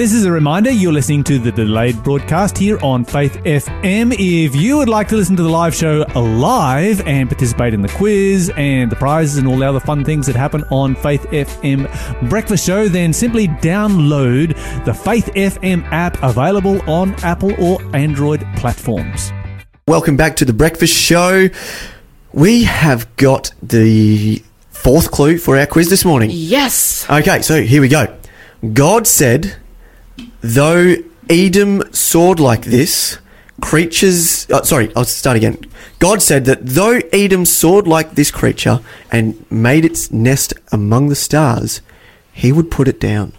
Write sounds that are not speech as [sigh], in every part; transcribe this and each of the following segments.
This is a reminder you're listening to the delayed broadcast here on Faith FM. If you would like to listen to the live show live and participate in the quiz and the prizes and all the other fun things that happen on Faith FM Breakfast Show, then simply download the Faith FM app available on Apple or Android platforms. Welcome back to the breakfast show. We have got the fourth clue for our quiz this morning. Yes. Okay, so here we go. God said, though Edom soared like this, creatures. Uh, sorry, I'll start again. God said that though Edom soared like this creature and made its nest among the stars, he would put it down.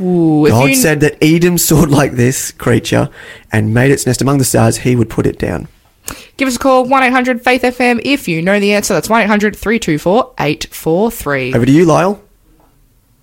Ooh, God you- said that Edom soared like this creature and made its nest among the stars, he would put it down. Give us a call, 1 800 Faith FM, if you know the answer. That's 1 800 324 843. Over to you, Lyle.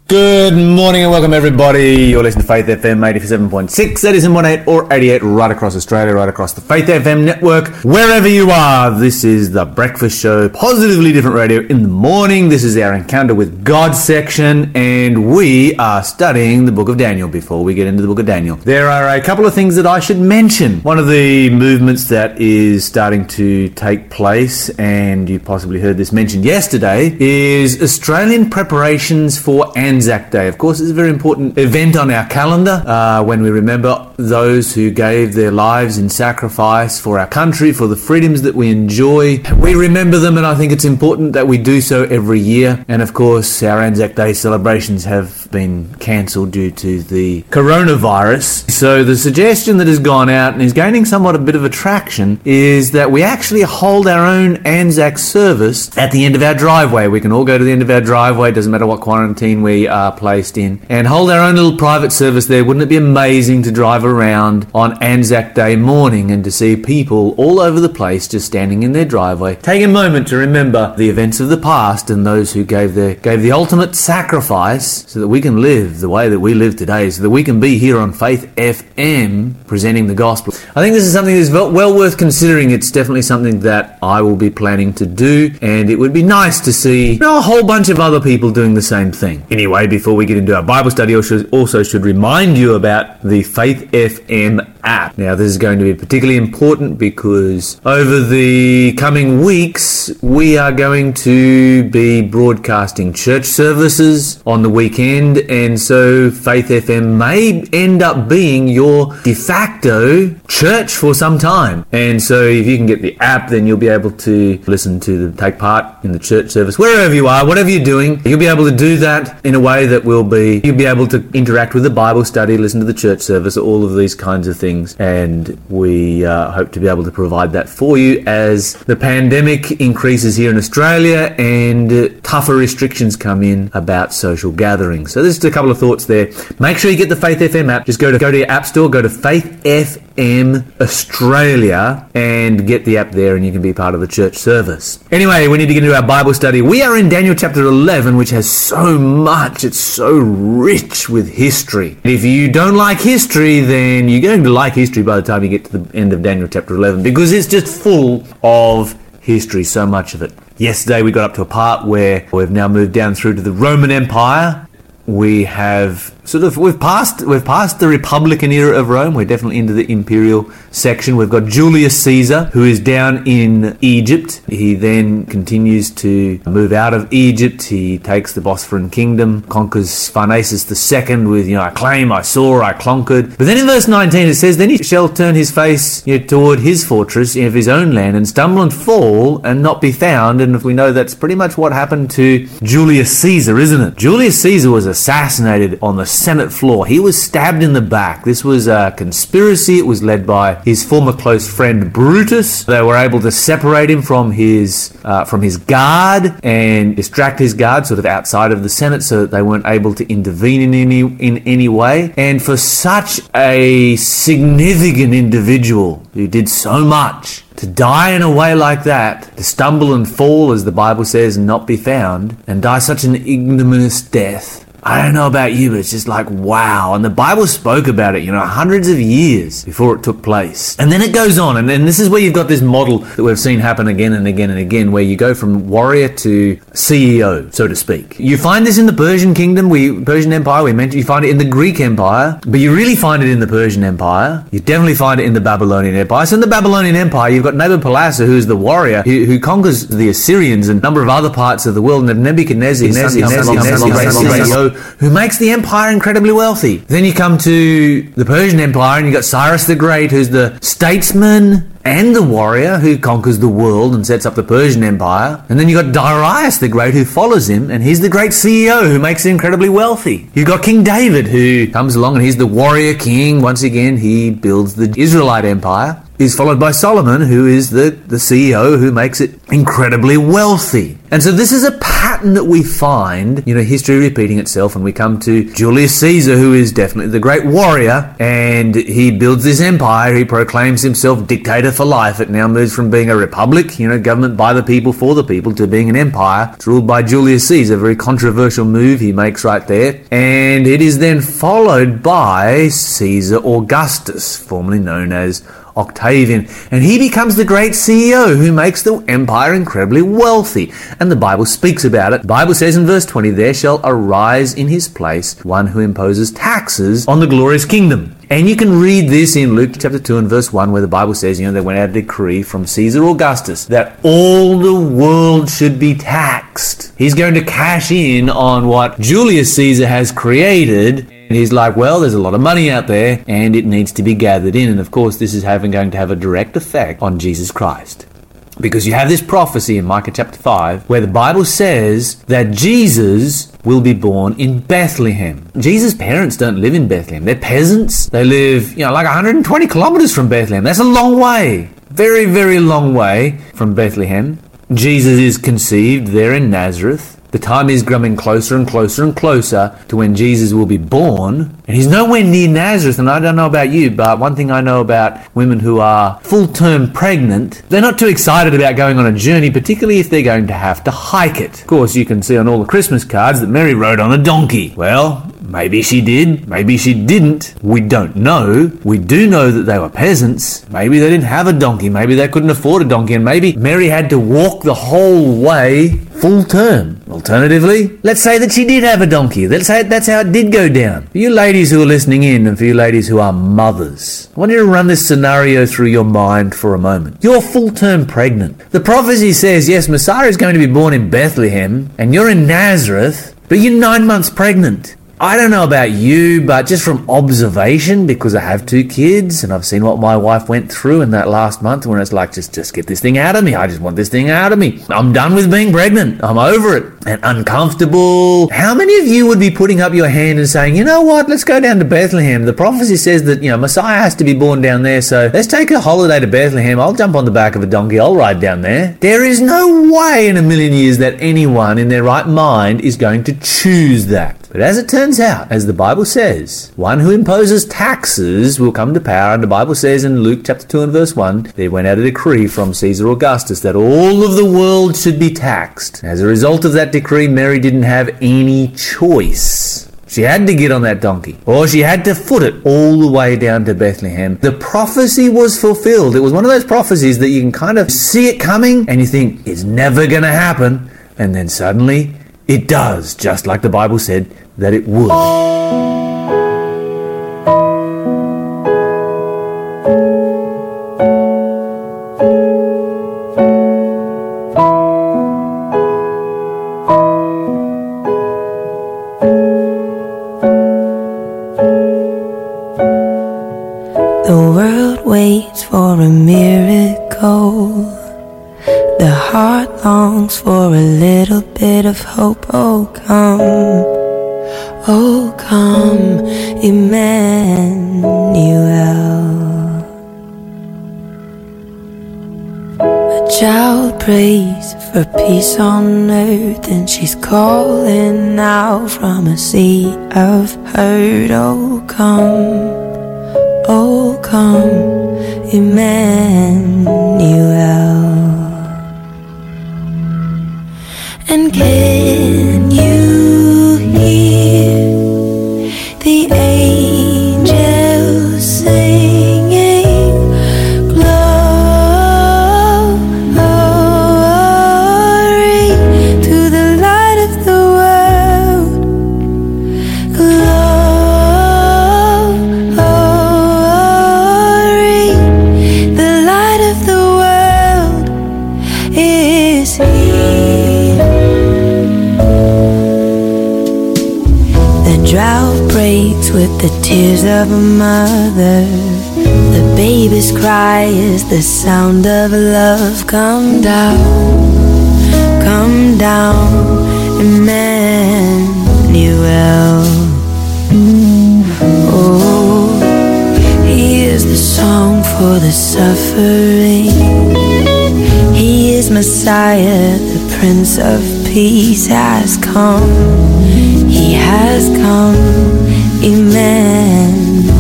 Good morning and welcome everybody. You're listening to Faith FM 87.6, 87.8 or 88 right across Australia, right across the Faith FM network. Wherever you are, this is the breakfast show, positively different radio in the morning. This is our encounter with God section and we are studying the book of Daniel before we get into the book of Daniel. There are a couple of things that I should mention. One of the movements that is starting to take place and you possibly heard this mentioned yesterday is Australian preparations for Anzac Day. Of course, it's a very important event on our calendar uh, when we remember those who gave their lives in sacrifice for our country, for the freedoms that we enjoy. We remember them, and I think it's important that we do so every year. And of course, our Anzac Day celebrations have been cancelled due to the coronavirus. So the suggestion that has gone out and is gaining somewhat a bit of attraction is that we actually hold our own Anzac service at the end of our driveway. We can all go to the end of our driveway, doesn't matter what quarantine we are placed in, and hold our own little private service there. Wouldn't it be amazing to drive around on Anzac Day morning and to see people all over the place just standing in their driveway, take a moment to remember the events of the past and those who gave their gave the ultimate sacrifice so that we can live the way that we live today, so that we can be here on Faith FM presenting the gospel. I think this is something that's well well worth considering. It's definitely something that I will be planning to do, and it would be nice to see you know, a whole bunch of other people doing the same thing. Anyway, before we get into our Bible study, I also should remind you about the Faith FM app. Now, this is going to be particularly important because over the coming weeks, we are going to be broadcasting church services on the weekend, and so Faith FM may end up being your de facto church for some time. And so, if you can get the app, then you'll be able to listen to the take part in the church service wherever you are, whatever you're doing. You'll be able to do that in a way that will be you'll be able to interact with the Bible study, listen to the church service, all of these kinds of things. And we uh, hope to be able to provide that for you as the pandemic increases here in Australia and tougher restrictions come in about social gatherings. So there's just a couple of thoughts there. Make sure you get the Faith FM app. Just go to go to your app store, go to Faith FM Australia and get the app there and you can be part of the church service. Anyway, we need to get into our Bible study. We are in Daniel chapter 11, which has so much. It's so rich with history. If you don't like history, then you're going to like history by the time you get to the end of Daniel chapter 11 because it's just full of history, so much of it. Yesterday we got up to a part where we've now moved down through to the Roman Empire. We have sort of we've passed we've passed the Republican era of Rome. We're definitely into the imperial section. We've got Julius Caesar, who is down in Egypt. He then continues to move out of Egypt. He takes the Bosphorus kingdom, conquers Pharnaces II with, you know, I claim, I saw, I conquered. But then in verse 19 it says, Then he shall turn his face you know, toward his fortress of his own land and stumble and fall and not be found. And if we know that's pretty much what happened to Julius Caesar, isn't it? Julius Caesar was assassinated on the Senate floor. He was stabbed in the back. This was a conspiracy. It was led by his former close friend Brutus. They were able to separate him from his uh, from his guard and distract his guard sort of outside of the Senate so that they weren't able to intervene in any in any way. And for such a significant individual who did so much to die in a way like that, to stumble and fall, as the Bible says, and not be found, and die such an ignominious death, I don't know about you, but it's just like, wow. And the Bible spoke about it, you know, hundreds of years before it took place. And then it goes on, and then this is where you've got this model that we've seen happen again and again and again, where you go from warrior to CEO, so to speak. You find this in the Persian kingdom, we Persian Empire, we mentioned you find it in the Greek Empire, but you really find it in the Persian Empire. You definitely find it in the Babylonian Empire. So in the Babylonian Empire, you've got Nabopolassar, who's the warrior who, who conquers the Assyrians and a number of other parts of the world, and Nebuchadnezzar, CEO, who makes the empire incredibly wealthy. Then you come to the Persian Empire, and you've got Cyrus the Great, who's the statesman and the warrior who conquers the world and sets up the Persian Empire. And then you've got Darius the Great who follows him, and he's the great CEO who makes it incredibly wealthy. You've got King David who comes along and he's the warrior king. Once again, he builds the Israelite Empire. He's followed by Solomon, who is the, the CEO who makes it incredibly wealthy. And so this is a pattern that we find, you know, history repeating itself, and we come to Julius Caesar, who is definitely the great warrior, and he builds this empire. He proclaims himself dictator for life. It now moves from being a republic, you know, government by the people for the people, to being an empire. It's ruled by Julius Caesar, very controversial move he makes right there. And it is then followed by Caesar Augustus, formerly known as Octavian, and he becomes the great CEO who makes the empire incredibly wealthy. And the Bible speaks about it. The Bible says in verse 20, There shall arise in his place one who imposes taxes on the glorious kingdom. And you can read this in Luke chapter 2 and verse 1, where the Bible says, you know, they went out a decree from Caesar Augustus that all the world should be taxed. He's going to cash in on what Julius Caesar has created and he's like, well, there's a lot of money out there and it needs to be gathered in. And of course, this is having, going to have a direct effect on Jesus Christ. Because you have this prophecy in Micah chapter 5 where the Bible says that Jesus will be born in Bethlehem. Jesus' parents don't live in Bethlehem. They're peasants. They live, you know, like 120 kilometers from Bethlehem. That's a long way. Very, very long way from Bethlehem. Jesus is conceived there in Nazareth. The time is coming closer and closer and closer to when Jesus will be born. And he's nowhere near Nazareth. And I don't know about you, but one thing I know about women who are full term pregnant, they're not too excited about going on a journey, particularly if they're going to have to hike it. Of course, you can see on all the Christmas cards that Mary rode on a donkey. Well, Maybe she did, maybe she didn't. We don't know. We do know that they were peasants. Maybe they didn't have a donkey, maybe they couldn't afford a donkey, and maybe Mary had to walk the whole way full term. Alternatively, let's say that she did have a donkey. Let's say that's how it did go down. For you ladies who are listening in and for you ladies who are mothers, I want you to run this scenario through your mind for a moment. You're full term pregnant. The prophecy says, yes, Messiah is going to be born in Bethlehem, and you're in Nazareth, but you're nine months pregnant. I don't know about you, but just from observation, because I have two kids and I've seen what my wife went through in that last month when it's like, just, just get this thing out of me. I just want this thing out of me. I'm done with being pregnant. I'm over it. And uncomfortable. How many of you would be putting up your hand and saying, you know what, let's go down to Bethlehem? The prophecy says that, you know, Messiah has to be born down there, so let's take a holiday to Bethlehem. I'll jump on the back of a donkey. I'll ride down there. There is no way in a million years that anyone in their right mind is going to choose that. But as it turns out, as the Bible says, one who imposes taxes will come to power. And the Bible says in Luke chapter 2 and verse 1, there went out a decree from Caesar Augustus that all of the world should be taxed. As a result of that decree, Mary didn't have any choice. She had to get on that donkey, or she had to foot it all the way down to Bethlehem. The prophecy was fulfilled. It was one of those prophecies that you can kind of see it coming and you think it's never going to happen. And then suddenly it does, just like the Bible said that it would. The world waits for a miracle. The heart longs for a little bit of hope. Oh, come. Oh, come, Emmanuel. A child prays for peace on earth, and she's calling out from a sea of hurt. Oh, come, oh, come, Emmanuel. And can you me the age. Of a mother. The baby's cry is the sound of love. Come down, come down, Emmanuel. Oh, he is the song for the suffering. He is Messiah, the Prince of Peace has come. He has come, Emmanuel.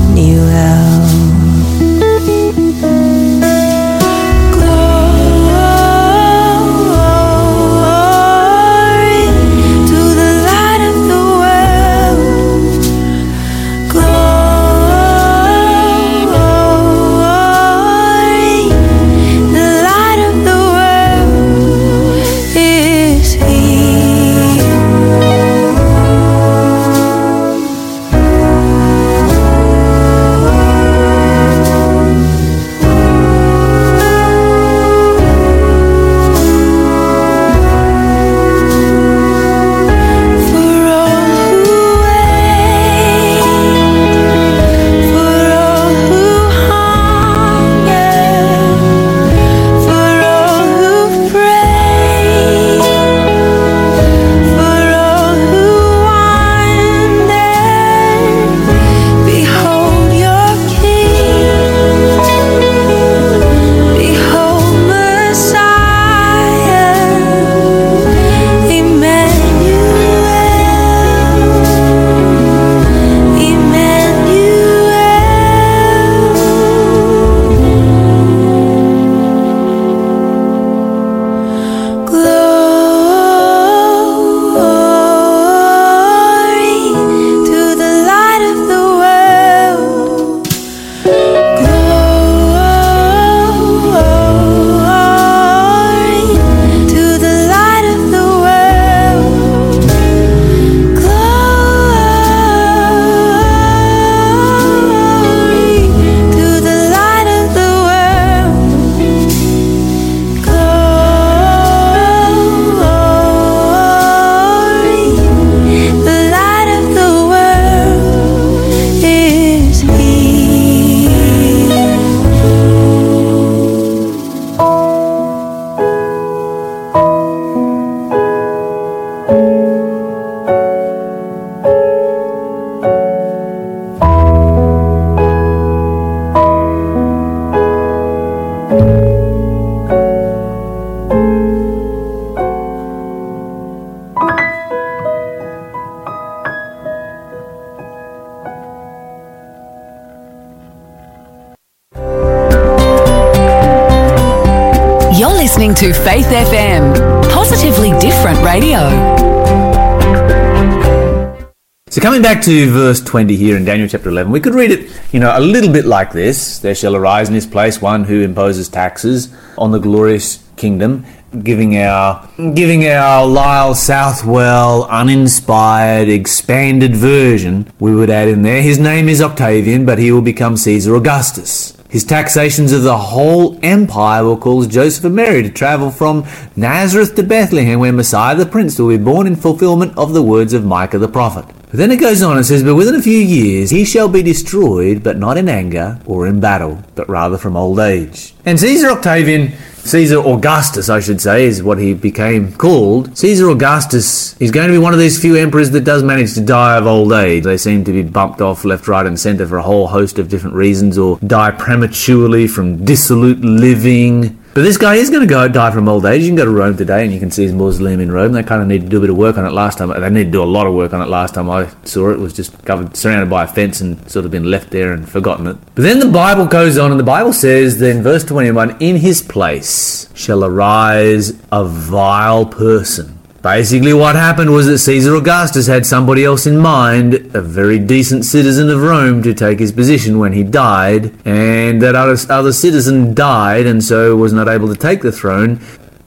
To verse 20 here in Daniel chapter 11, we could read it, you know, a little bit like this. There shall arise in his place one who imposes taxes on the glorious kingdom, giving our giving our Lyle Southwell uninspired expanded version, we would add in there. His name is Octavian, but he will become Caesar Augustus. His taxations of the whole empire will cause Joseph and Mary to travel from Nazareth to Bethlehem, where Messiah the Prince will be born in fulfillment of the words of Micah the prophet. But then it goes on and says, But within a few years he shall be destroyed, but not in anger or in battle, but rather from old age. And Caesar Octavian Caesar Augustus, I should say, is what he became called. Caesar Augustus is going to be one of these few emperors that does manage to die of old age. They seem to be bumped off left, right, and centre for a whole host of different reasons, or die prematurely from dissolute living. But this guy is going to go die from old age. You can go to Rome today and you can see his mausoleum in Rome. They kind of need to do a bit of work on it last time. They need to do a lot of work on it last time I saw it. It was just covered, surrounded by a fence and sort of been left there and forgotten it. But then the Bible goes on and the Bible says, then verse 21, in his place shall arise a vile person. Basically, what happened was that Caesar Augustus had somebody else in mind, a very decent citizen of Rome, to take his position when he died, and that other, citizen died and so was not able to take the throne.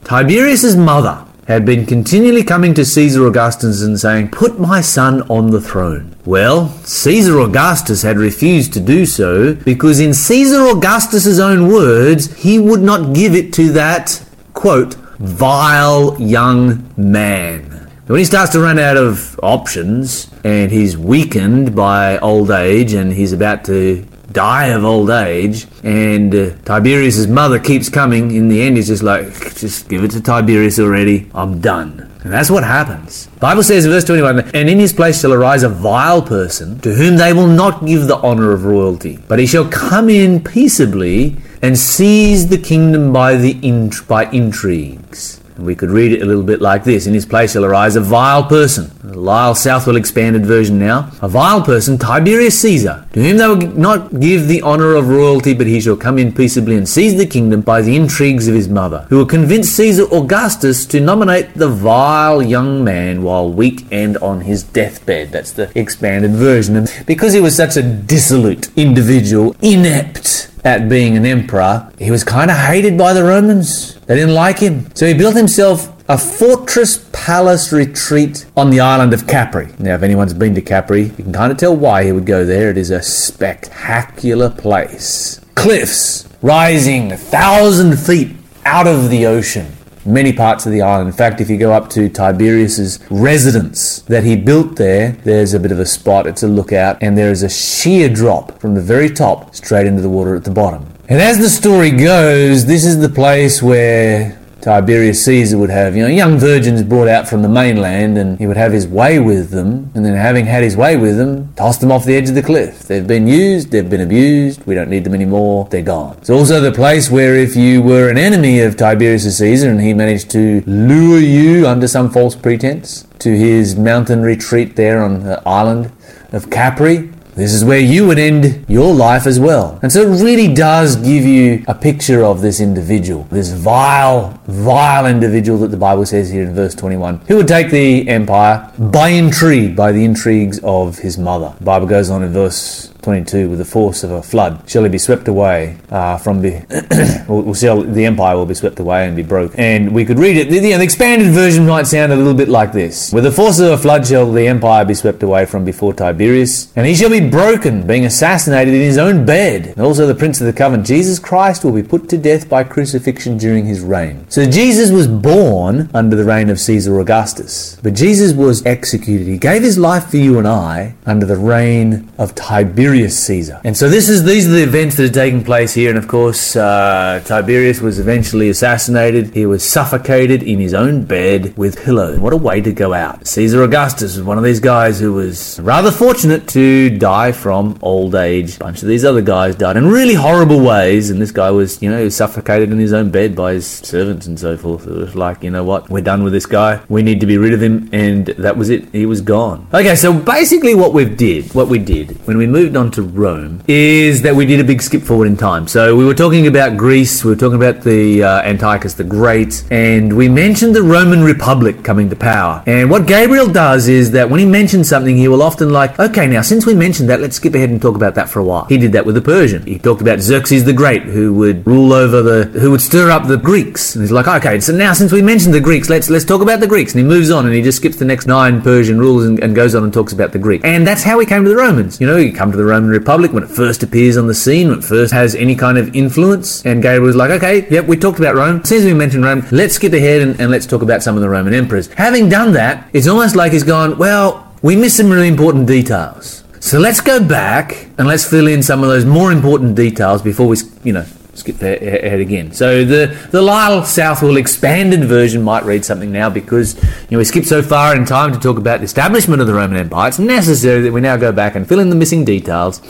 Tiberius's mother had been continually coming to Caesar Augustus and saying, Put my son on the throne. Well, Caesar Augustus had refused to do so because, in Caesar Augustus's own words, he would not give it to that, quote, vile young man. When he starts to run out of options and he's weakened by old age and he's about to die of old age and uh, Tiberius's mother keeps coming in the end he's just like just give it to Tiberius already I'm done and that's what happens. Bible says in verse 21, And in his place shall arise a vile person, to whom they will not give the honour of royalty, but he shall come in peaceably and seized the kingdom by the int- by intrigues. We could read it a little bit like this In his place shall arise a vile person. The Lyle Southwell expanded version now. A vile person, Tiberius Caesar, to whom they will not give the honour of royalty, but he shall come in peaceably and seize the kingdom by the intrigues of his mother, who will convince Caesar Augustus to nominate the vile young man while weak and on his deathbed. That's the expanded version. And because he was such a dissolute individual, inept at being an emperor, he was kind of hated by the Romans. They didn't like him. So he built himself a fortress palace retreat on the island of Capri. Now, if anyone's been to Capri, you can kind of tell why he would go there. It is a spectacular place. Cliffs rising a thousand feet out of the ocean many parts of the island. In fact, if you go up to Tiberius's residence that he built there, there's a bit of a spot, it's a lookout, and there is a sheer drop from the very top straight into the water at the bottom. And as the story goes, this is the place where Tiberius Caesar would have, you know, young virgins brought out from the mainland and he would have his way with them. And then, having had his way with them, toss them off the edge of the cliff. They've been used, they've been abused, we don't need them anymore, they're gone. It's also the place where, if you were an enemy of Tiberius Caesar and he managed to lure you under some false pretense to his mountain retreat there on the island of Capri, this is where you would end your life as well. And so it really does give you a picture of this individual, this vile, vile individual that the Bible says here in verse 21, who would take the empire by intrigue, by the intrigues of his mother. The Bible goes on in verse 22 with the force of a flood. Shall he be swept away uh, from the [coughs] we'll, we'll see how the empire will be swept away and be broke? and we could read it the, the expanded version might sound a little bit like this. With the force of a flood shall the empire be swept away from before tiberius and he shall be broken being assassinated in his own bed. And also the prince of the covenant jesus christ will be put to death by crucifixion during his reign. So jesus was born under the reign of caesar augustus but jesus was executed. He gave his life for you and i under the reign of tiberius Tiberius Caesar. And so this is these are the events that are taking place here. And of course, uh, Tiberius was eventually assassinated. He was suffocated in his own bed with pillows. What a way to go out! Caesar Augustus was one of these guys who was rather fortunate to die from old age. A bunch of these other guys died in really horrible ways, and this guy was, you know, suffocated in his own bed by his servants and so forth. It was like, you know what, we're done with this guy. We need to be rid of him, and that was it. He was gone. Okay, so basically, what we did, what we did when we moved on to Rome is that we did a big skip forward in time. So we were talking about Greece, we were talking about the uh, Antiochus the Great, and we mentioned the Roman Republic coming to power. And what Gabriel does is that when he mentions something, he will often like, okay, now since we mentioned that, let's skip ahead and talk about that for a while. He did that with the Persian. He talked about Xerxes the Great, who would rule over the, who would stir up the Greeks. And he's like, okay, so now since we mentioned the Greeks, let's let's talk about the Greeks. And he moves on and he just skips the next nine Persian rules and, and goes on and talks about the Greek. And that's how he came to the Romans. You know, he come to the Roman Republic when it first appears on the scene, when it first has any kind of influence. And Gabriel was like, okay, yep, we talked about Rome. Since we mentioned Rome, let's skip ahead and, and let's talk about some of the Roman emperors. Having done that, it's almost like he's gone, well, we missed some really important details. So let's go back and let's fill in some of those more important details before we, you know, skip ahead again. So the the Lyle Southwell expanded version might read something now because you know we skipped so far in time to talk about the establishment of the Roman Empire. It's necessary that we now go back and fill in the missing details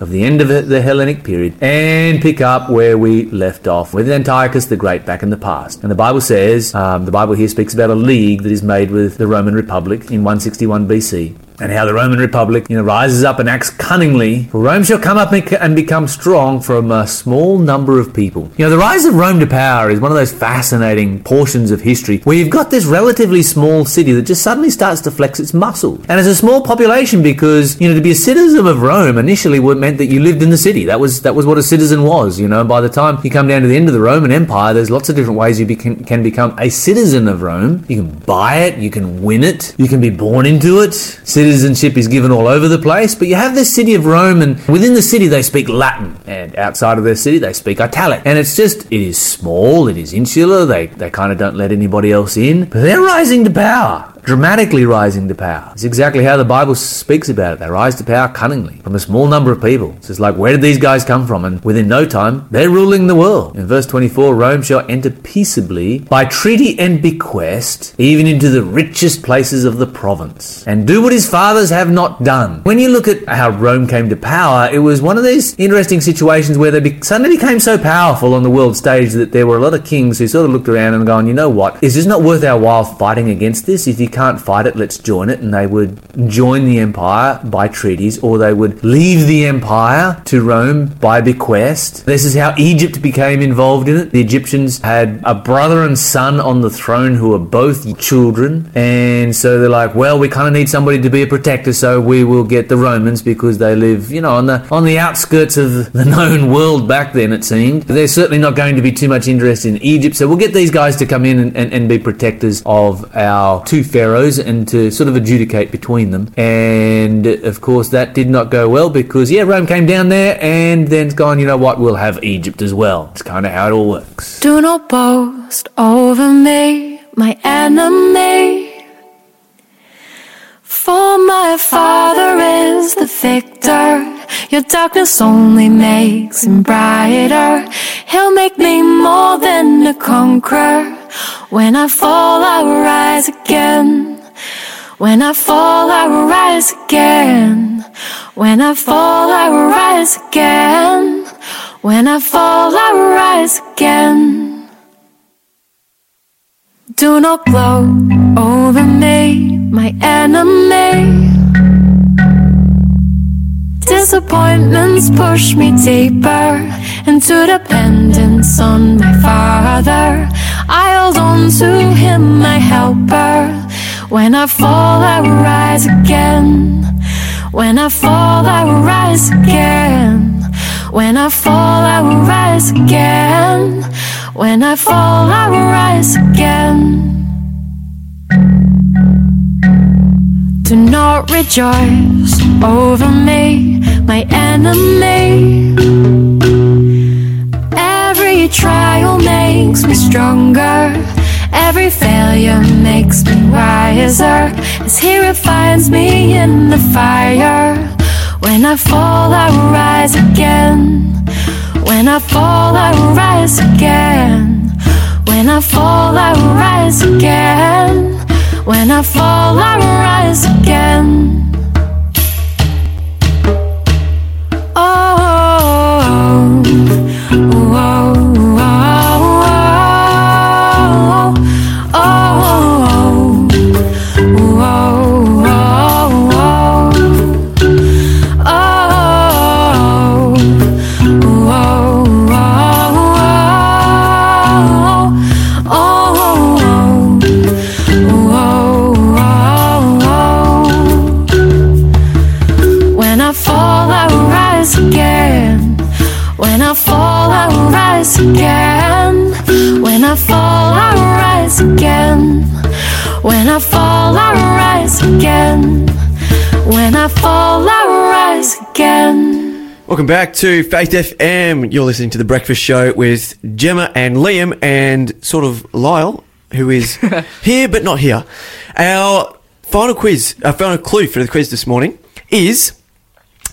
of the end of the Hellenic period and pick up where we left off with Antiochus the Great back in the past. And the Bible says, um, the Bible here speaks about a league that is made with the Roman Republic in 161 BC and how the Roman Republic, you know, rises up and acts cunningly. For Rome shall come up and become strong from a small number of people. You know, the rise of Rome to power is one of those fascinating portions of history where you've got this relatively small city that just suddenly starts to flex its muscles. And it's a small population because, you know, to be a citizen of Rome initially meant that you lived in the city. That was that was what a citizen was, you know. By the time you come down to the end of the Roman Empire, there's lots of different ways you can, can become a citizen of Rome. You can buy it, you can win it, you can be born into it. Citizenship is given all over the place, but you have this city of Rome, and within the city they speak Latin, and outside of their city they speak Italic. And it's just, it is small, it is insular, they, they kind of don't let anybody else in, but they're rising to power. Dramatically rising to power. It's exactly how the Bible speaks about it. They rise to power cunningly from a small number of people. It's like, where did these guys come from? And within no time, they're ruling the world. In verse 24, Rome shall enter peaceably by treaty and bequest, even into the richest places of the province, and do what his fathers have not done. When you look at how Rome came to power, it was one of these interesting situations where they be- suddenly became so powerful on the world stage that there were a lot of kings who sort of looked around and gone, you know what, it's just not worth our while fighting against this. If you can't fight it, let's join it. And they would join the empire by treaties, or they would leave the empire to Rome by bequest. This is how Egypt became involved in it. The Egyptians had a brother and son on the throne who were both children, and so they're like, well, we kind of need somebody to be a protector, so we will get the Romans because they live, you know, on the on the outskirts of the [laughs] known world back then. It seemed They're certainly not going to be too much interest in Egypt, so we'll get these guys to come in and, and, and be protectors of our two pharaohs and to sort of adjudicate between them. And of course, that did not go well because yeah, Rome came down there and then's gone. You know what? We'll have Egypt as well. It's kind of how it all works. Do not boast over me, my enemy. For my father is the victor. Your darkness only makes him brighter. He'll make me more than a conqueror. When I fall, I will rise again. When I fall, I will rise again. When I fall, I will rise again. When I fall, I will rise again. Do not gloat over me, my enemy. Disappointments push me deeper into dependence on my father. I hold on to him, my helper. When I fall, I will rise again. When I fall, I will rise again. When I fall, I will rise again. When I fall, I will rise again. Do not rejoice over me, my enemy. Every trial makes me stronger. Every failure makes me wiser. As he refines me in the fire. When I fall, I rise again. When I fall, I rise again. When I fall, I rise again. When I fall, I rise again. Oh, Welcome back to Faith FM. You're listening to The Breakfast Show with Gemma and Liam and sort of Lyle, who is [laughs] here but not here. Our final quiz, our final clue for the quiz this morning is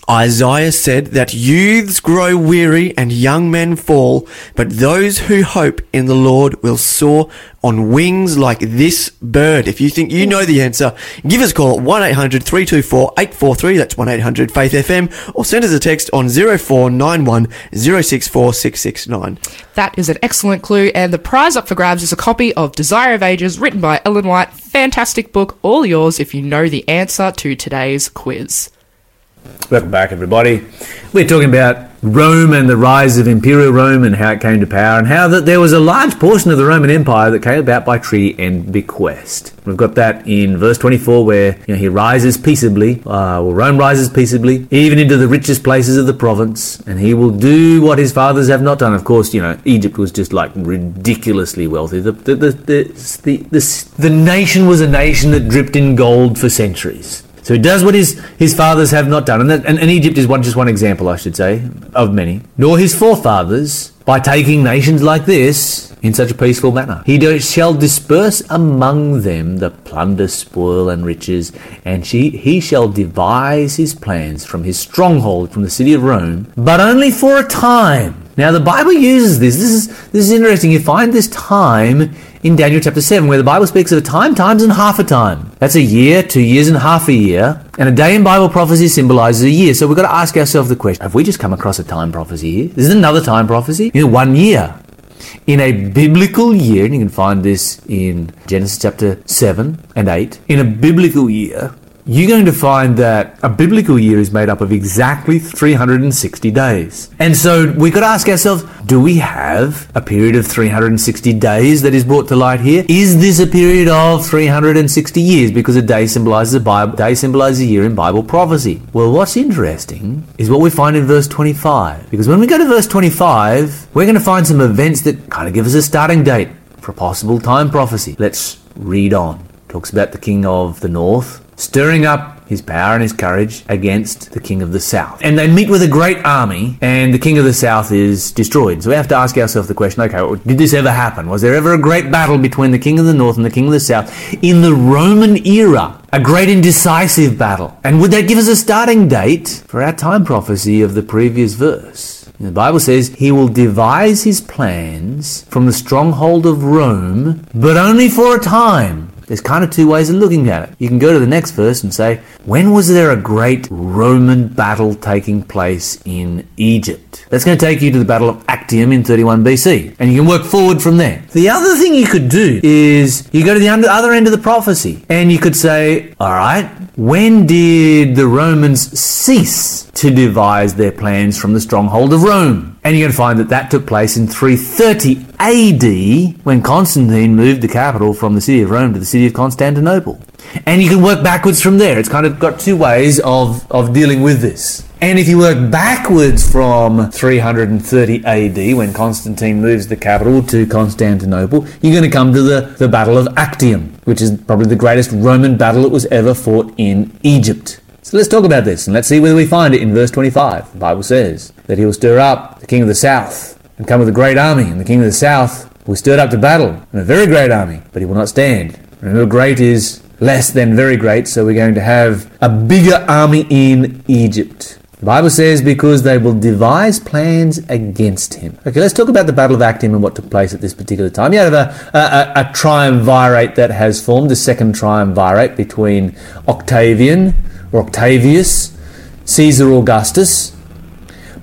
Isaiah said that youths grow weary and young men fall, but those who hope in the Lord will soar on wings like this bird. If you think you know the answer, give us a call at 1800 324 843. That's 1800 Faith FM, or send us a text on 0491 064 669. That is an excellent clue, and the prize up for grabs is a copy of Desire of Ages written by Ellen White. Fantastic book, all yours if you know the answer to today's quiz. Welcome back, everybody. We're talking about Rome and the rise of Imperial Rome and how it came to power, and how that there was a large portion of the Roman Empire that came about by treaty and bequest. We've got that in verse 24, where you know, he rises peaceably, uh, well, Rome rises peaceably, even into the richest places of the province, and he will do what his fathers have not done. Of course, you know, Egypt was just like ridiculously wealthy. The, the, the, the, the, the, the nation was a nation that dripped in gold for centuries. So he does what his, his fathers have not done. And, that, and, and Egypt is one, just one example, I should say, of many. Nor his forefathers, by taking nations like this, in such a peaceful manner. He do- shall disperse among them the plunder, spoil, and riches, and she, he shall devise his plans from his stronghold, from the city of Rome, but only for a time. Now the Bible uses this. This is this is interesting. You find this time in Daniel chapter 7, where the Bible speaks of a time, times, and half a time. That's a year, two years, and half a year. And a day in Bible prophecy symbolizes a year. So we've got to ask ourselves the question have we just come across a time prophecy here? This is another time prophecy? You know, one year. In a biblical year, and you can find this in Genesis chapter 7 and 8, in a biblical year, you're going to find that a biblical year is made up of exactly 360 days. And so we could ask ourselves, do we have a period of 360 days that is brought to light here? Is this a period of 360 years? Because a day symbolizes a Bible, day symbolizes a year in Bible prophecy. Well, what's interesting is what we find in verse 25. Because when we go to verse 25, we're going to find some events that kind of give us a starting date for a possible time prophecy. Let's read on. Talks about the king of the north stirring up his power and his courage against the king of the south. And they meet with a great army, and the king of the south is destroyed. So we have to ask ourselves the question okay, well, did this ever happen? Was there ever a great battle between the king of the north and the king of the south in the Roman era? A great and decisive battle. And would that give us a starting date for our time prophecy of the previous verse? The Bible says he will devise his plans from the stronghold of Rome, but only for a time. There's kind of two ways of looking at it. You can go to the next verse and say, when was there a great Roman battle taking place in Egypt? That's going to take you to the Battle of Actium in 31 BC, and you can work forward from there. The other thing you could do is you go to the other end of the prophecy, and you could say, all right, when did the Romans cease to devise their plans from the stronghold of Rome? And you're going to find that that took place in 330 AD when Constantine moved the capital from the city of Rome to the city of Constantinople. And you can work backwards from there. It's kind of got two ways of, of dealing with this. And if you work backwards from 330 AD, when Constantine moves the capital to Constantinople, you're going to come to the, the Battle of Actium, which is probably the greatest Roman battle that was ever fought in Egypt. So let's talk about this and let's see whether we find it in verse 25. The Bible says that he will stir up the king of the south and come with a great army, and the king of the south will stir up to battle, and a very great army, but he will not stand. Remember, great is less than very great, so we're going to have a bigger army in Egypt. The Bible says because they will devise plans against him. Okay, let's talk about the Battle of Actium and what took place at this particular time. You have a, a, a triumvirate that has formed, the second triumvirate between Octavian or Octavius, Caesar Augustus,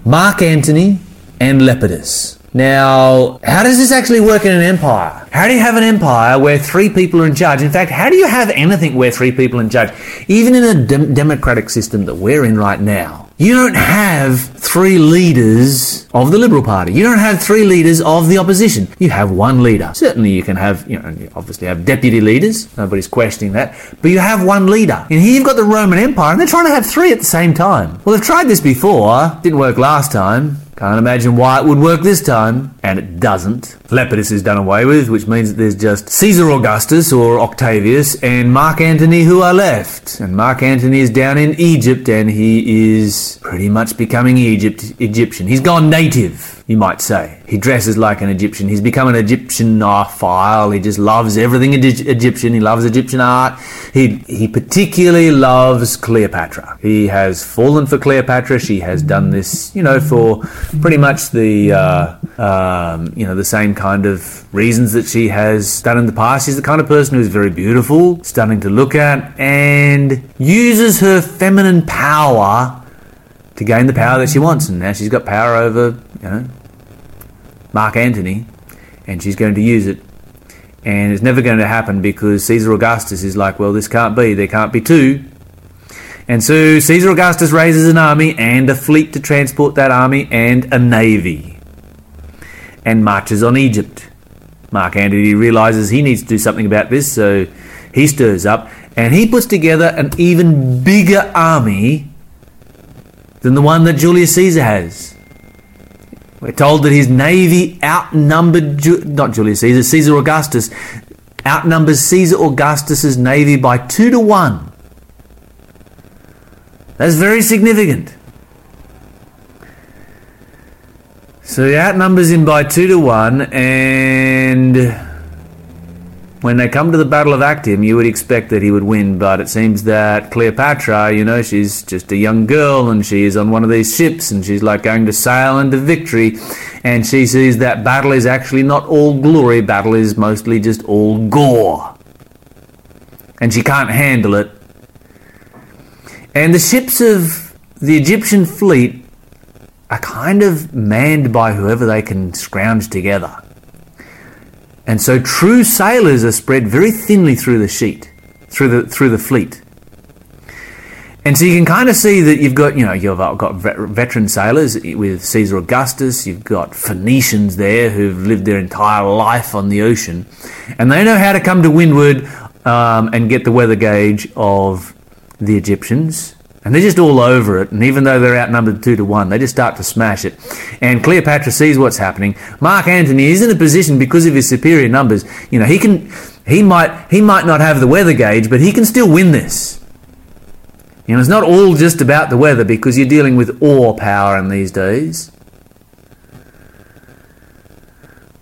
Mark Antony, and Lepidus. Now, how does this actually work in an empire? How do you have an empire where three people are in charge? In fact, how do you have anything where three people are in charge? Even in a dem- democratic system that we're in right now, you don't have three leaders of the Liberal Party. You don't have three leaders of the opposition. You have one leader. Certainly, you can have, you know, you obviously have deputy leaders. Nobody's questioning that. But you have one leader. And here you've got the Roman Empire, and they're trying to have three at the same time. Well, they've tried this before. Didn't work last time. Can't imagine why it would work this time, and it doesn't. Lepidus is done away with, which means that there's just Caesar Augustus or Octavius and Mark Antony who are left. And Mark Antony is down in Egypt, and he is pretty much becoming Egypt Egyptian. He's gone native, you might say. He dresses like an Egyptian. He's become an Egyptianophile. He just loves everything Egy- Egyptian. He loves Egyptian art. He he particularly loves Cleopatra. He has fallen for Cleopatra. She has done this, you know, for pretty much the uh, um, you know the same kind of reasons that she has done in the past. She's the kind of person who's very beautiful, stunning to look at, and uses her feminine power to gain the power that she wants. And now she's got power over, you know, Mark Antony, and she's going to use it. And it's never going to happen because Caesar Augustus is like, well, this can't be. There can't be two. And so Caesar Augustus raises an army and a fleet to transport that army and a navy and marches on Egypt. Mark Antony realizes he needs to do something about this, so he stirs up and he puts together an even bigger army than the one that Julius Caesar has. We're told that his navy outnumbered, Ju- not Julius Caesar, Caesar Augustus, outnumbers Caesar Augustus's navy by two to one. That's very significant. So he outnumbers him by two to one, and when they come to the Battle of Actium, you would expect that he would win, but it seems that Cleopatra, you know, she's just a young girl and she is on one of these ships and she's like going to sail into victory, and she sees that battle is actually not all glory, battle is mostly just all gore. And she can't handle it. And the ships of the Egyptian fleet are kind of manned by whoever they can scrounge together. And so true sailors are spread very thinly through the sheet, through the through the fleet. And so you can kind of see that you've got, you know, you've got veteran sailors with Caesar Augustus, you've got Phoenicians there who've lived their entire life on the ocean, and they know how to come to windward um, and get the weather gauge of the Egyptians. And they're just all over it. And even though they're outnumbered two to one, they just start to smash it. And Cleopatra sees what's happening. Mark Antony is in a position because of his superior numbers. You know, he can, he might, he might not have the weather gauge, but he can still win this. You know, it's not all just about the weather because you're dealing with oar power in these days.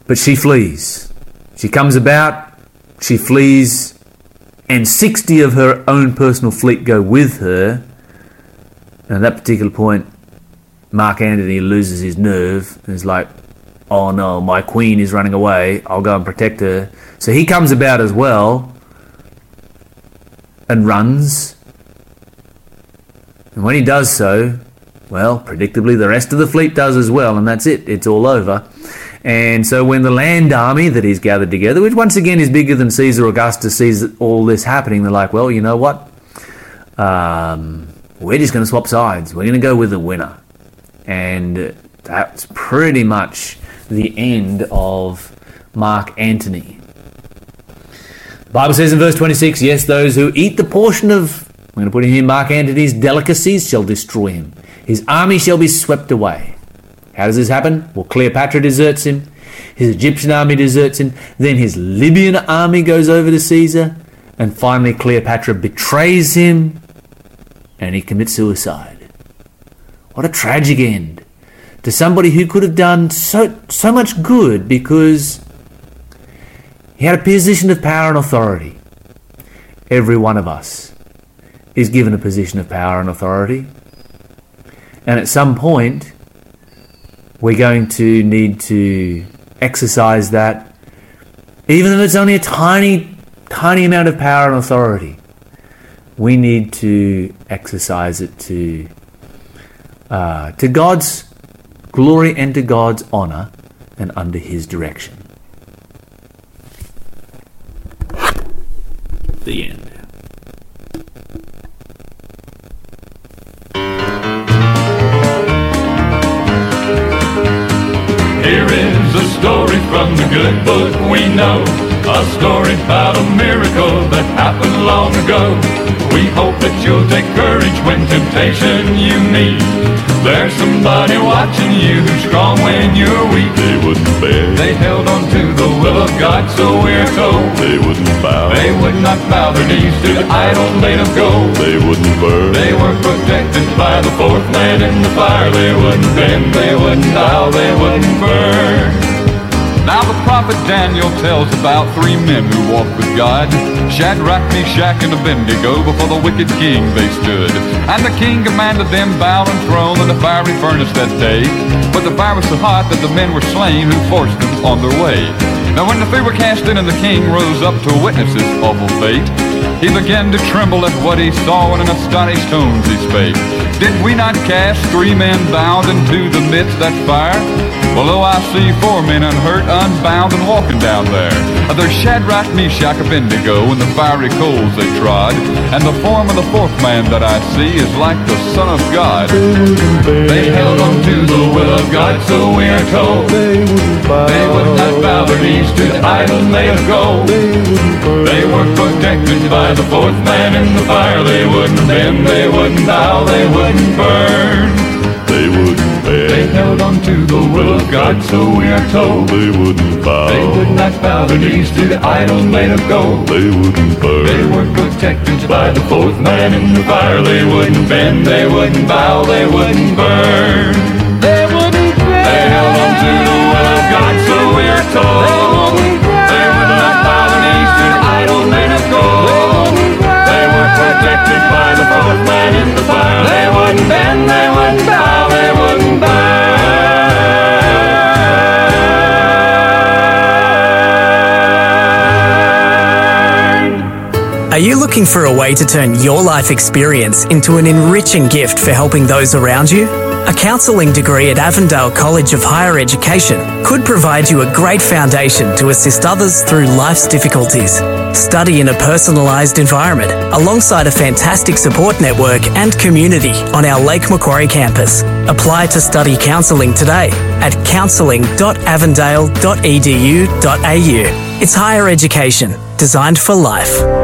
But she flees. She comes about, she flees, and 60 of her own personal fleet go with her. And at that particular point, Mark Antony loses his nerve and is like, oh no, my queen is running away. I'll go and protect her. So he comes about as well and runs. And when he does so, well, predictably, the rest of the fleet does as well, and that's it. It's all over. And so when the land army that he's gathered together, which once again is bigger than Caesar Augustus, sees all this happening, they're like, well, you know what? Um, we're just going to swap sides. We're going to go with the winner. And that's pretty much the end of Mark Antony. The Bible says in verse 26 yes, those who eat the portion of, I'm going to put in here, Mark Antony's delicacies shall destroy him. His army shall be swept away. How does this happen? Well, Cleopatra deserts him. His Egyptian army deserts him. Then his Libyan army goes over to Caesar. And finally, Cleopatra betrays him and he commits suicide. What a tragic end to somebody who could have done so, so much good because he had a position of power and authority. Every one of us is given a position of power and authority. And at some point, we're going to need to exercise that, even if it's only a tiny, tiny amount of power and authority. We need to exercise it to uh, to God's glory and to God's honor, and under His direction. The end. Story from the good book we know. A story about a miracle that happened long ago. We hope that you'll take courage when temptation you meet. There's somebody watching you who's strong when you're weak. They wouldn't beg, They held on to the will of God, so we're told. they wouldn't bow, They would not bow their knees to the idol made of gold. they wouldn't burn, They were protected by the fourth man in the fire. They wouldn't bend, they wouldn't bow, they wouldn't burn. Now the prophet Daniel tells about three men who walked with God. Shadrach, Meshach, and Abednego before the wicked king they stood. And the king commanded them bound and thrown in the fiery furnace that day. But the fire was so hot that the men were slain who forced them on their way. Now when the three were cast in and the king rose up to witness his awful fate, he began to tremble at what he saw and in astonished tones he spake. Did we not cast three men bound into the midst that fire? Lo, I see four men unhurt, unbound, and walking down there. There's Shadrach, Meshach, Abednego, in the fiery coals they trod. And the form of the fourth man that I see is like the Son of God. They held on to the will of God, so we are told. They would not bow their knees to the idol made of gold. They were protected by the fourth man in the fire. They wouldn't bend, they wouldn't bow, they wouldn't burn. They wouldn't bend. They held on to the will of God, so we are told. They wouldn't bow. They would not bow their knees to the idol made of gold. They wouldn't burn. They were protected by the fourth man in the fire. They wouldn't bend. They wouldn't bow. They wouldn't burn. They wouldn't bend. They held on to the will of God, so we are told. By the fourth man in the fire, they wouldn't bend, they wouldn't bow, they wouldn't. Are you looking for a way to turn your life experience into an enriching gift for helping those around you? A counselling degree at Avondale College of Higher Education could provide you a great foundation to assist others through life's difficulties. Study in a personalised environment alongside a fantastic support network and community on our Lake Macquarie campus. Apply to study counselling today at counselling.avondale.edu.au. It's higher education designed for life.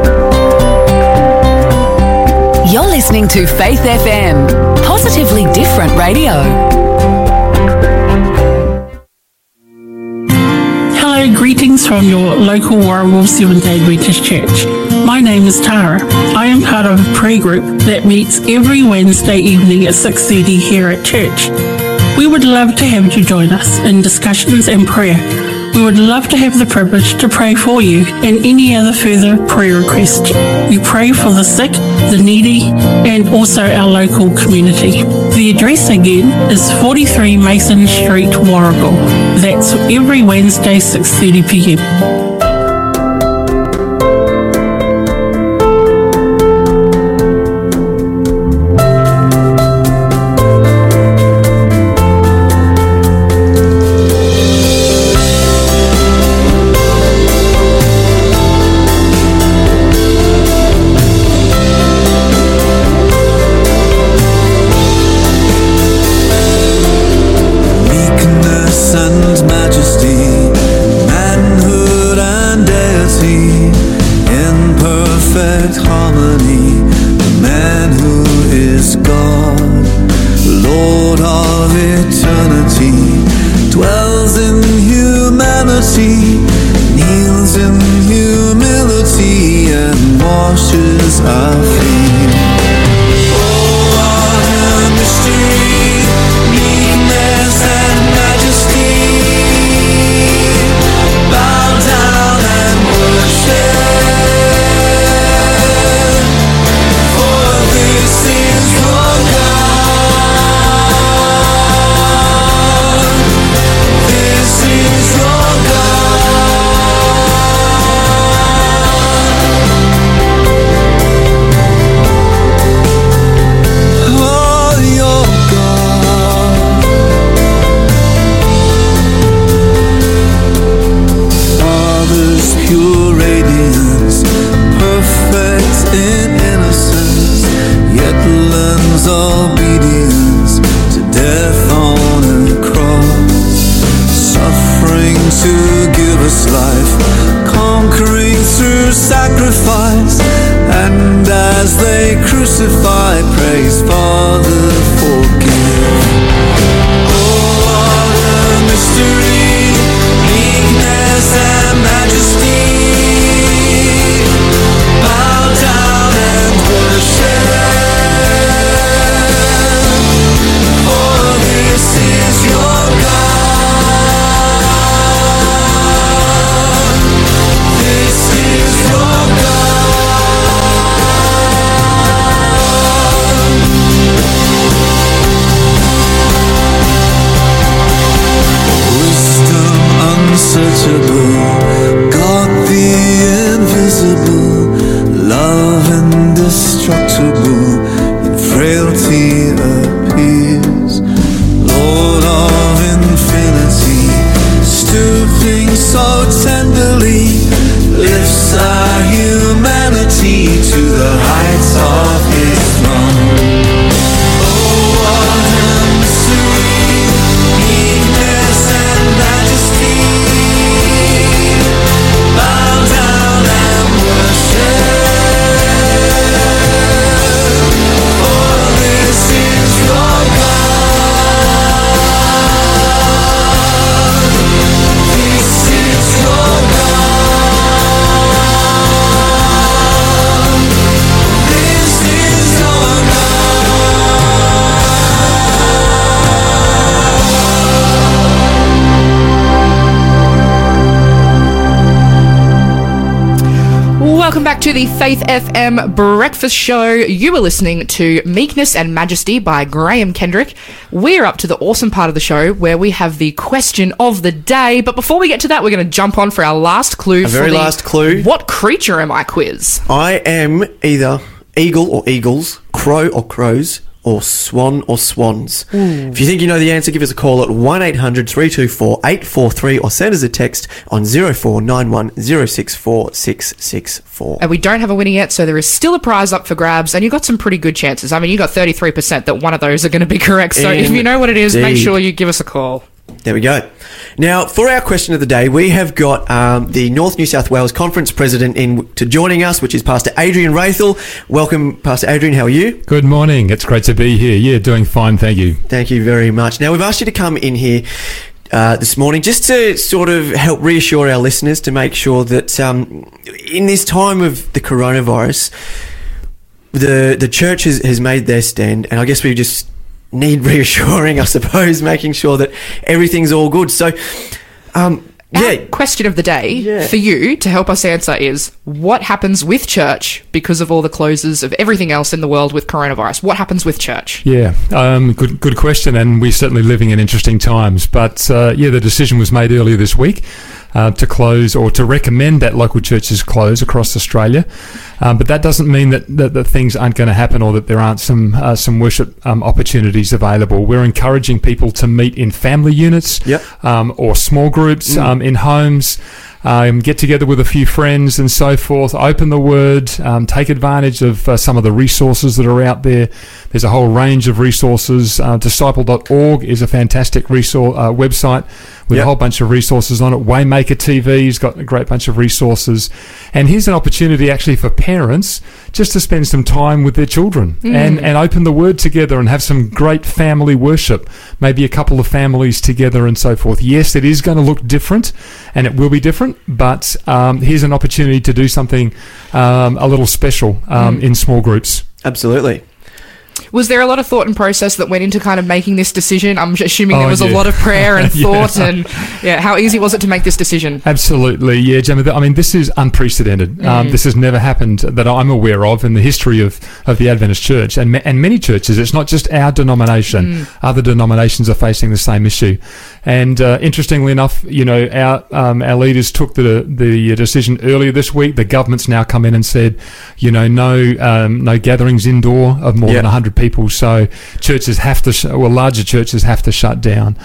Listening to Faith FM, positively different radio. Hello, greetings from your local Warragul Seventh day Adventist Church. My name is Tara. I am part of a prayer group that meets every Wednesday evening at 6.30 here at church. We would love to have you join us in discussions and prayer. We would love to have the privilege to pray for you and any other further prayer requests. We pray for the sick, the needy, and also our local community. The address again is 43 Mason Street, Warragul. That's every Wednesday, 6:30 the Faith FM breakfast show. You are listening to Meekness and Majesty by Graham Kendrick. We're up to the awesome part of the show where we have the question of the day. But before we get to that, we're going to jump on for our last clue. Very last clue. What creature am I quiz? I am either eagle or eagles, crow or crows, or swan or swans. Hmm. If you think you know the answer, give us a call at 1 800 324 843 or send us a text on 0491 064 664. And we don't have a winner yet, so there is still a prize up for grabs, and you got some pretty good chances. I mean, you got 33% that one of those are going to be correct. So if you know what it is, make sure you give us a call. There we go. Now, for our question of the day, we have got um, the North New South Wales Conference President in to joining us, which is Pastor Adrian Raethel. Welcome, Pastor Adrian. How are you? Good morning. It's great to be here. Yeah, doing fine. Thank you. Thank you very much. Now, we've asked you to come in here uh, this morning just to sort of help reassure our listeners to make sure that um, in this time of the coronavirus, the the church has, has made their stand, and I guess we just need [laughs] reassuring, I suppose, making sure that everything's all good. So, um, Our question of the day for you to help us answer is what happens with church because of all the closes of everything else in the world with coronavirus? What happens with church? Yeah, um, good good question, and we're certainly living in interesting times. But uh, yeah, the decision was made earlier this week uh, to close or to recommend that local churches close across Australia. Um, but that doesn't mean that, that, that things aren't going to happen or that there aren't some uh, some worship um, opportunities available. We're encouraging people to meet in family units um, or small groups Mm. um, in homes. Um, get together with a few friends and so forth. Open the Word. Um, take advantage of uh, some of the resources that are out there. There's a whole range of resources. Uh, Disciple.org is a fantastic resource uh, website with a whole bunch of resources on it. Waymaker TV's got a great bunch of resources. And here's an opportunity actually for parents just to spend some time with their children Mm. and, and open the Word together and have some great family worship. Maybe a couple of families together and so forth. Yes, it is going to look different and it will be different, but um, here's an opportunity to do something um, a little special um, Mm. in small groups. Absolutely. Was there a lot of thought and process that went into kind of making this decision? I'm assuming there Oh, was a lot of prayer and [laughs] Yeah. thought, and yeah, how easy was it to make this decision? Absolutely, yeah, Gemma. I mean, this is unprecedented. Um, Mm. this has never happened that I'm aware of in the history of, of the Adventist Church and and many churches. It's not just our denomination; Mm. other denominations are facing the same issue. And uh, interestingly enough, you know, our um, our leaders took the the decision earlier this week. The government's now come in and said, you know, no um, no gatherings indoor of more Yeah. than 100 people. So churches have to, sh- well, larger churches have to shut down.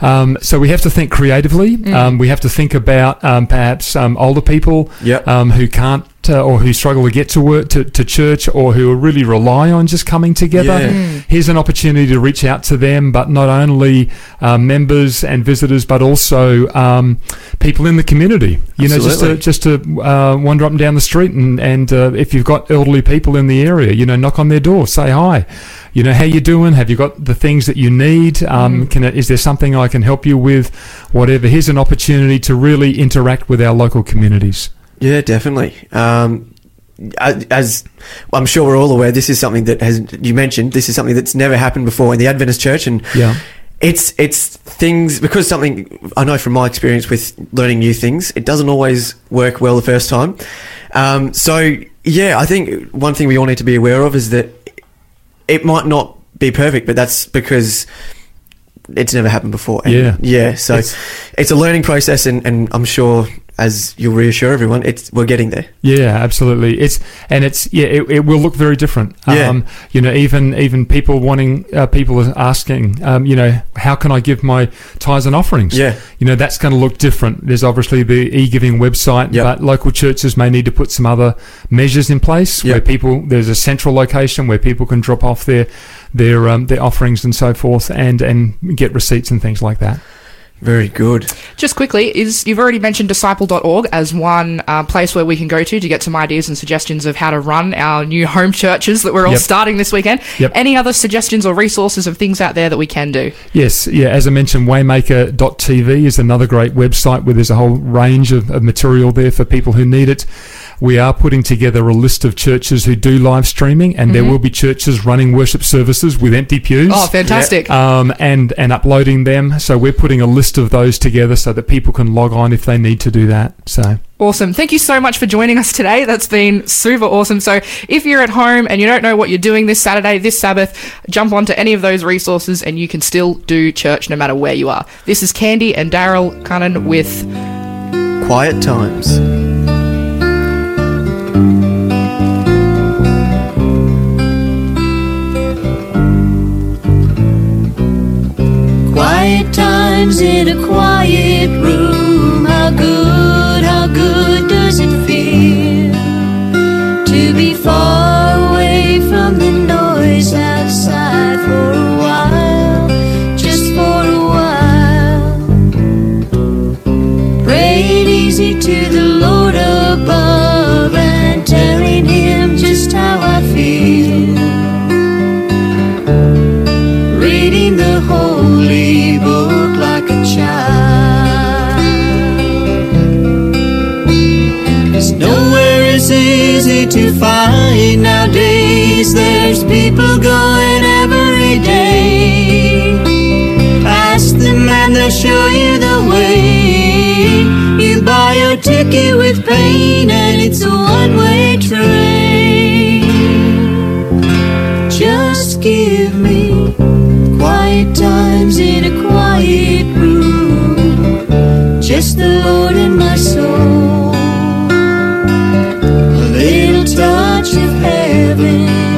Um, so we have to think creatively. Mm. Um, we have to think about um, perhaps um, older people Yep. um, who can't uh, or who struggle to get to work to, to church or who really rely on just coming together. Yeah. Mm. Here's an opportunity to reach out to them, but not only uh, members and visitors, but also um, people in the community. You know, just to, just to uh, wander up and down the street, and and uh, if you've got elderly people in the area, you know, knock on their door, say hi. You know, how you doing? Have you got the things that you need? Um, Can is there something I can help you with? Whatever. Here's an opportunity to really interact with our local communities. Yeah, definitely. Um, as, I'm sure we're all aware, this is something that has you mentioned. This is something that's never happened before in the Adventist Church, and Yeah. it's it's things because something I know from my experience with learning new things, it doesn't always work well the first time. Um, so yeah, I think one thing we all need to be aware of is that it might not be perfect, but that's because it's never happened before. And Yeah. yeah. So It's- it's, a learning process, and, and I'm sure as you'll reassure everyone, it's we're getting there. Yeah, absolutely. It's and it's yeah, it, it will look very different. Yeah. Um, you know, even even people wanting uh, people asking, um, you know, how can I give my tithes and offerings? Yeah. You know, that's going to look different. There's obviously the e-giving website, but local churches may need to put some other measures in place where people there's a central location where people can drop off their their um, their offerings and so forth, and and get receipts and things like that. Very good. Just quickly, is you've already mentioned disciple.org as one uh, place where we can go to to get some ideas and suggestions of how to run our new home churches that we're all Yep. starting this weekend. Yep. Any other suggestions or resources of things out there that we can do? Yes, yeah. As I mentioned, Waymaker.tv is another great website where there's a whole range of, of material there for people who need it. We are putting together a list of churches who do live streaming, and there Mhm. will be churches running worship services with empty pews. Oh, fantastic. Um, and and uploading them. So we're putting a list of those together so that people can log on if they need to do that. So. Awesome. Thank you so much for joining us today. That's been super awesome. So, if you're at home and you don't know what you're doing this Saturday, this Sabbath, jump onto any of those resources and you can still do church no matter where you are. This is Candy and Daryl Cunnan with Quiet times. Quiet times in a quiet room. How good, how good does it feel to be far book like a child. Cause nowhere is easy to find nowadays. There's people going every day. Ask them and they'll show you the way. You buy your ticket with pain and it's a one-way train. Just give me quiet times Just the Lord in my soul. A little touch of heaven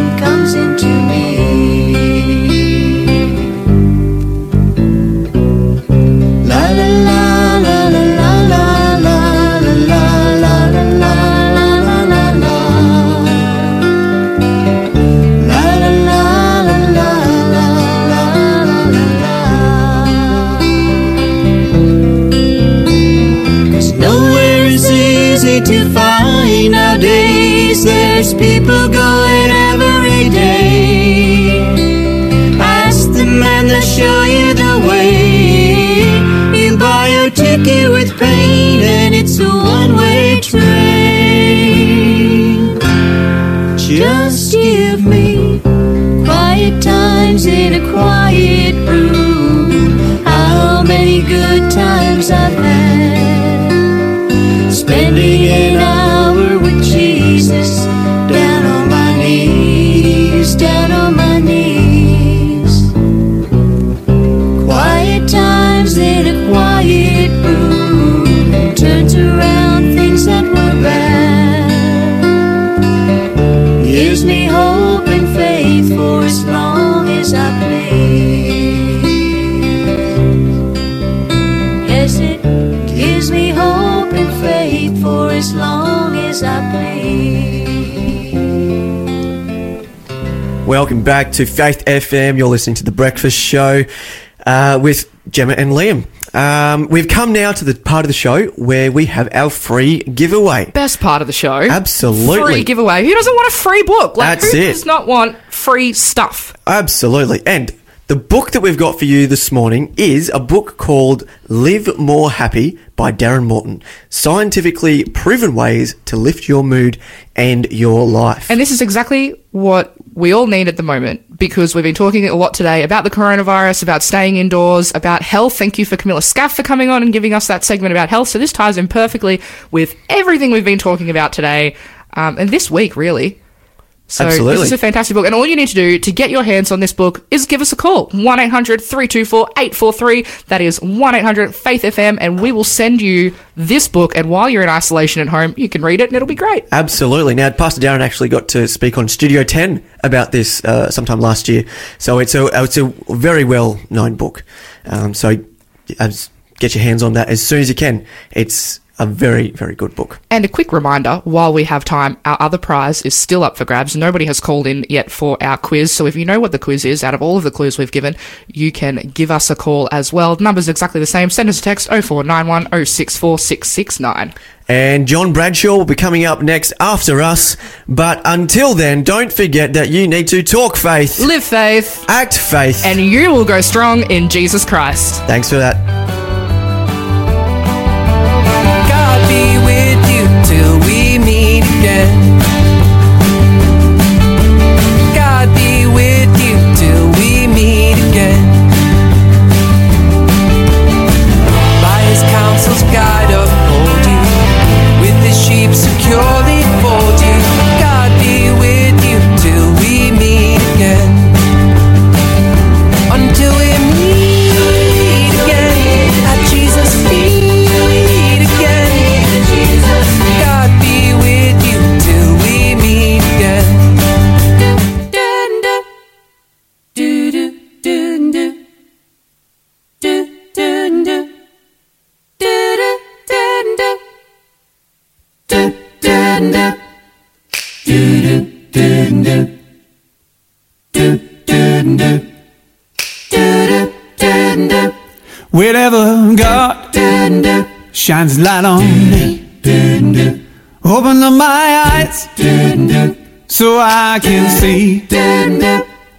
Welcome back to Faith FM. You're listening to The Breakfast Show uh, with Gemma and Liam. Um, we've come now to the part of the show where we have our free giveaway. best part of the show. Absolutely. Free giveaway. Who doesn't want a free book? Like, That's who it. does not want free stuff? Absolutely. And the book that we've got for you this morning is a book called Live More Happy by Darren Morton. Scientifically proven ways to lift your mood and your life. And this is exactly what we all need at the moment because we've been talking a lot today about the coronavirus, about staying indoors, about health. Thank you for Camilla Scaff for coming on and giving us that segment about health. So this ties in perfectly with everything we've been talking about today um, and this week, really. So Absolutely. this is a fantastic book. And all you need to do to get your hands on this book is give us a call. 1-800-324-843. That is 1-800-FAITH-FM. And we will send you this book. And while you're in isolation at home, you can read it and it'll be great. Absolutely. Now, Pastor Darren actually got to speak on Studio 10 about this uh, sometime last year. So it's a, it's a very well known book. Um, so as, get your hands on that as soon as you can. It's a very, very good book. And a quick reminder while we have time, our other prize is still up for grabs. Nobody has called in yet for our quiz. So if you know what the quiz is, out of all of the clues we've given, you can give us a call as well. The number's exactly the same. Send us a text 0491 064 669. And John Bradshaw will be coming up next after us. But until then, don't forget that you need to talk faith, Live faith, act faith. and you will go strong in Jesus Christ. Thanks for that. Be with you till we meet again. God be with you till we meet again. By his counsel's guide uphold you, with his sheep securely shines light on me, open up my eyes so I can see.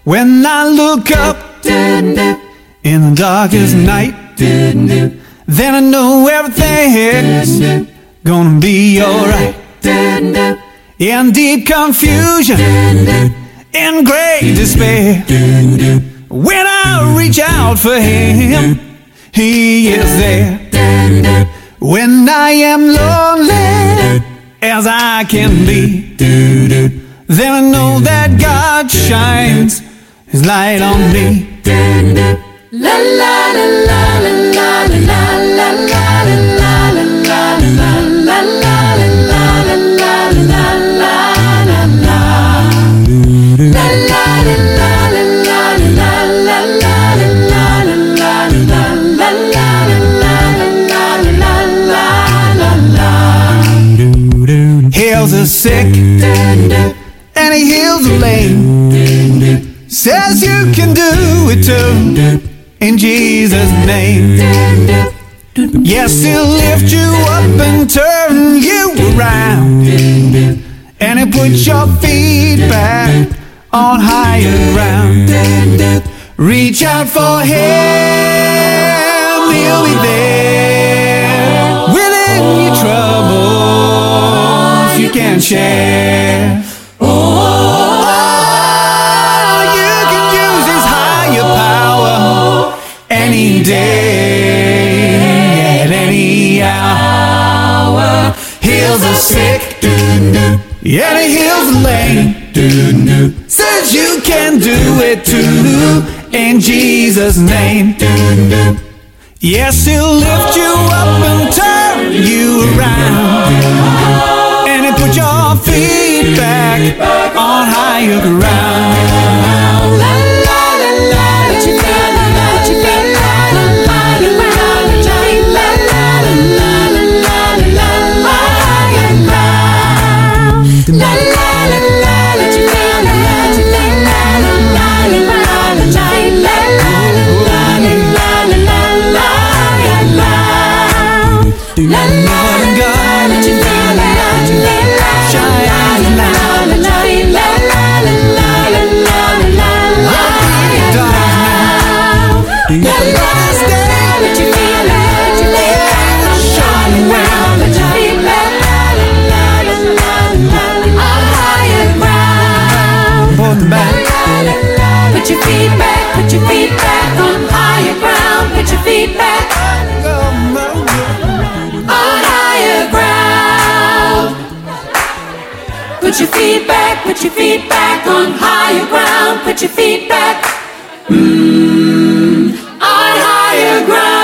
When I look up in the darkest night, then I know everything's gonna be alright. In deep confusion, in great despair. When I reach out for him, he is there. When I am lonely as I can be, then I know that God shines his light on me. La la la la la la la la la sick and he heals the lame. Says you can do it too in Jesus' name. Yes, he'll lift you up and turn you around. And he'll put your feet back on higher ground. Reach out for him, he'll be there. Your troubles, you can share. Oh, you can use his higher power any day, at any hour. Heals the sick, and he heals the lame. Says you can do it too in Jesus' name. Yes, he'll lift you up and turn you around. Put your feet back on higher ground. Back, put your feet back on higher ground. Put your feet back mm, on higher ground.